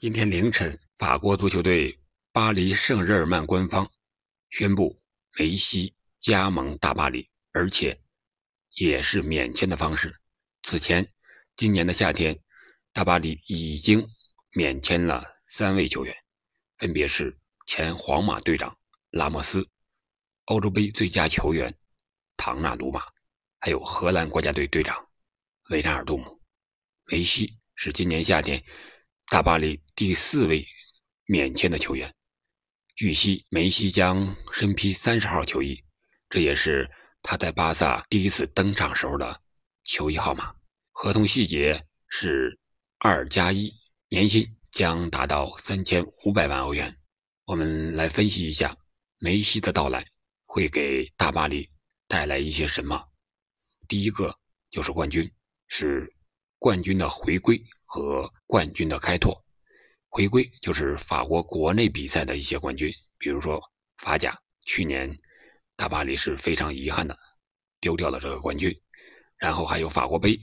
今天凌晨，法国足球队巴黎圣日耳曼官方宣布梅西加盟大巴黎，而且也是免签的方式。此前，今年的夏天，大巴黎已经免签了三位球员，分别是前皇马队长拉莫斯、欧洲杯最佳球员唐纳鲁马，还有荷兰国家队队长维纳尔杜姆。梅西是今年夏天。大巴黎第四位免签的球员，据悉梅西将身披三十号球衣，这也是他在巴萨第一次登场时候的球衣号码。合同细节是二加一，年薪将达到三千五百万欧元。我们来分析一下梅西的到来会给大巴黎带来一些什么。第一个就是冠军，是冠军的回归。和冠军的开拓，回归就是法国国内比赛的一些冠军，比如说法甲，去年大巴黎是非常遗憾的丢掉了这个冠军，然后还有法国杯、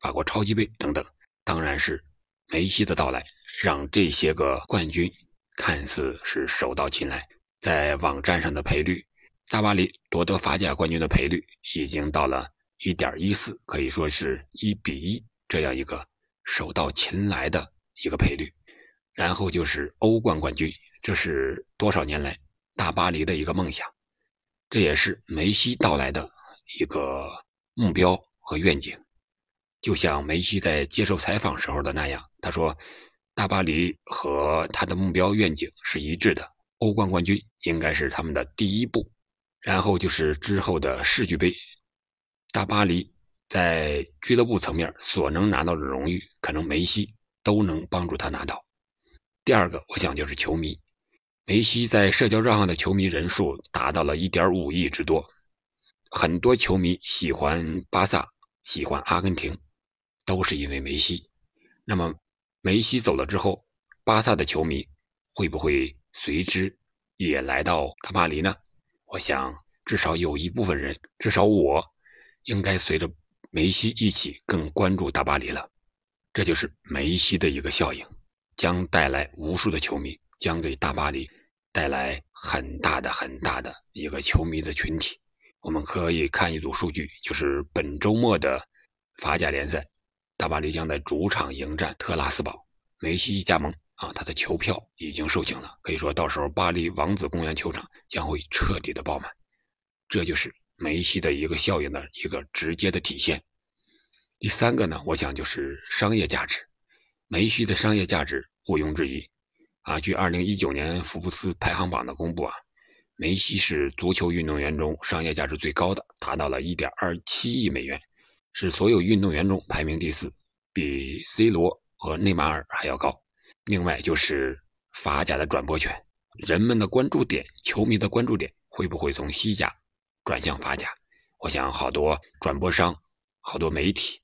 法国超级杯等等。当然是梅西的到来，让这些个冠军看似是手到擒来。在网站上的赔率，大巴黎夺得法甲冠军的赔率已经到了一点一四，可以说是一比一这样一个。手到擒来的一个赔率，然后就是欧冠冠军，这是多少年来大巴黎的一个梦想，这也是梅西到来的一个目标和愿景。就像梅西在接受采访时候的那样，他说：“大巴黎和他的目标愿景是一致的，欧冠冠军应该是他们的第一步，然后就是之后的世俱杯，大巴黎。”在俱乐部层面所能拿到的荣誉，可能梅西都能帮助他拿到。第二个，我想就是球迷，梅西在社交账号的球迷人数达到了一点五亿之多，很多球迷喜欢巴萨，喜欢阿根廷，都是因为梅西。那么，梅西走了之后，巴萨的球迷会不会随之也来到大巴黎呢？我想，至少有一部分人，至少我，应该随着。梅西一起更关注大巴黎了，这就是梅西的一个效应，将带来无数的球迷，将给大巴黎带来很大的很大的一个球迷的群体。我们可以看一组数据，就是本周末的法甲联赛，大巴黎将在主场迎战特拉斯堡。梅西一加盟啊，他的球票已经售罄了，可以说到时候巴黎王子公园球场将会彻底的爆满。这就是。梅西的一个效应的一个直接的体现。第三个呢，我想就是商业价值。梅西的商业价值毋庸置疑。啊，据二零一九年福布斯排行榜的公布啊，梅西是足球运动员中商业价值最高的，达到了一点二七亿美元，是所有运动员中排名第四，比 C 罗和内马尔还要高。另外就是法甲的转播权，人们的关注点，球迷的关注点会不会从西甲？转向法甲，我想好多转播商、好多媒体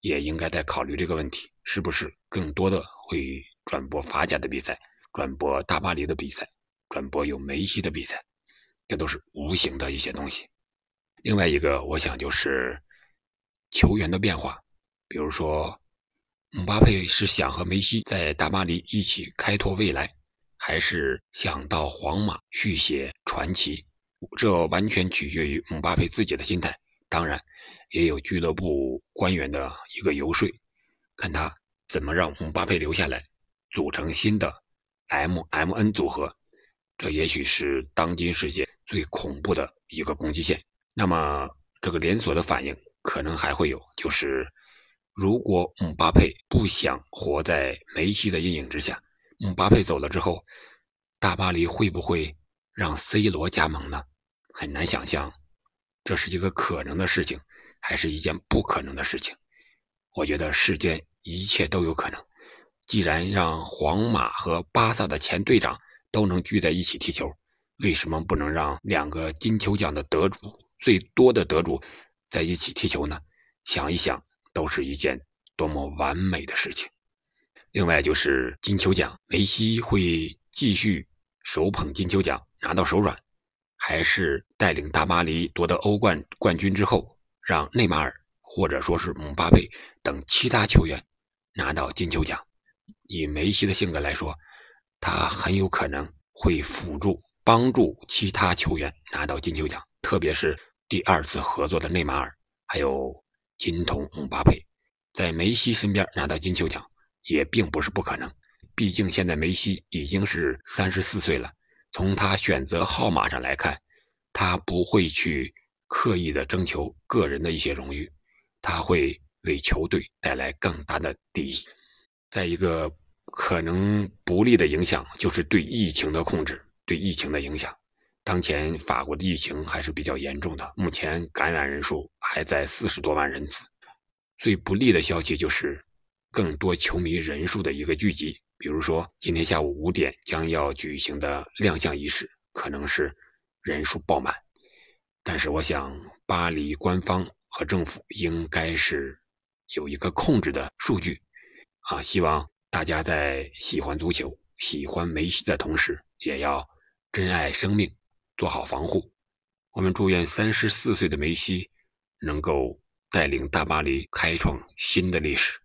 也应该在考虑这个问题：是不是更多的会转播法甲的比赛，转播大巴黎的比赛，转播有梅西的比赛？这都是无形的一些东西。另外一个，我想就是球员的变化，比如说姆巴佩是想和梅西在大巴黎一起开拓未来，还是想到皇马续写传奇？这完全取决于姆巴佩自己的心态，当然，也有俱乐部官员的一个游说，看他怎么让姆巴佩留下来，组成新的 M M N 组合。这也许是当今世界最恐怖的一个攻击线。那么，这个连锁的反应可能还会有，就是如果姆巴佩不想活在梅西的阴影之下，姆巴佩走了之后，大巴黎会不会？让 C 罗加盟呢，很难想象，这是一个可能的事情，还是一件不可能的事情。我觉得世间一切都有可能。既然让皇马和巴萨的前队长都能聚在一起踢球，为什么不能让两个金球奖的得主最多的得主在一起踢球呢？想一想，都是一件多么完美的事情。另外就是金球奖，梅西会继续手捧金球奖。拿到手软，还是带领大巴黎夺得欧冠冠军之后，让内马尔或者说是姆巴佩等其他球员拿到金球奖，以梅西的性格来说，他很有可能会辅助帮助其他球员拿到金球奖，特别是第二次合作的内马尔，还有金童姆巴佩，在梅西身边拿到金球奖也并不是不可能。毕竟现在梅西已经是三十四岁了，从他选择号码上来看，他不会去刻意的征求个人的一些荣誉，他会为球队带来更大的利益。再一个可能不利的影响就是对疫情的控制，对疫情的影响。当前法国的疫情还是比较严重的，目前感染人数还在四十多万人次。最不利的消息就是更多球迷人数的一个聚集，比如说今天下午五点将要举行的亮相仪式，可能是人数爆满。但是我想，巴黎官方和政府应该是有一个控制的数据。啊，希望大家在喜欢足球、喜欢梅西的同时，也要珍爱生命，做好防护。我们祝愿三十四岁的梅西能够带领大巴黎开创新的历史。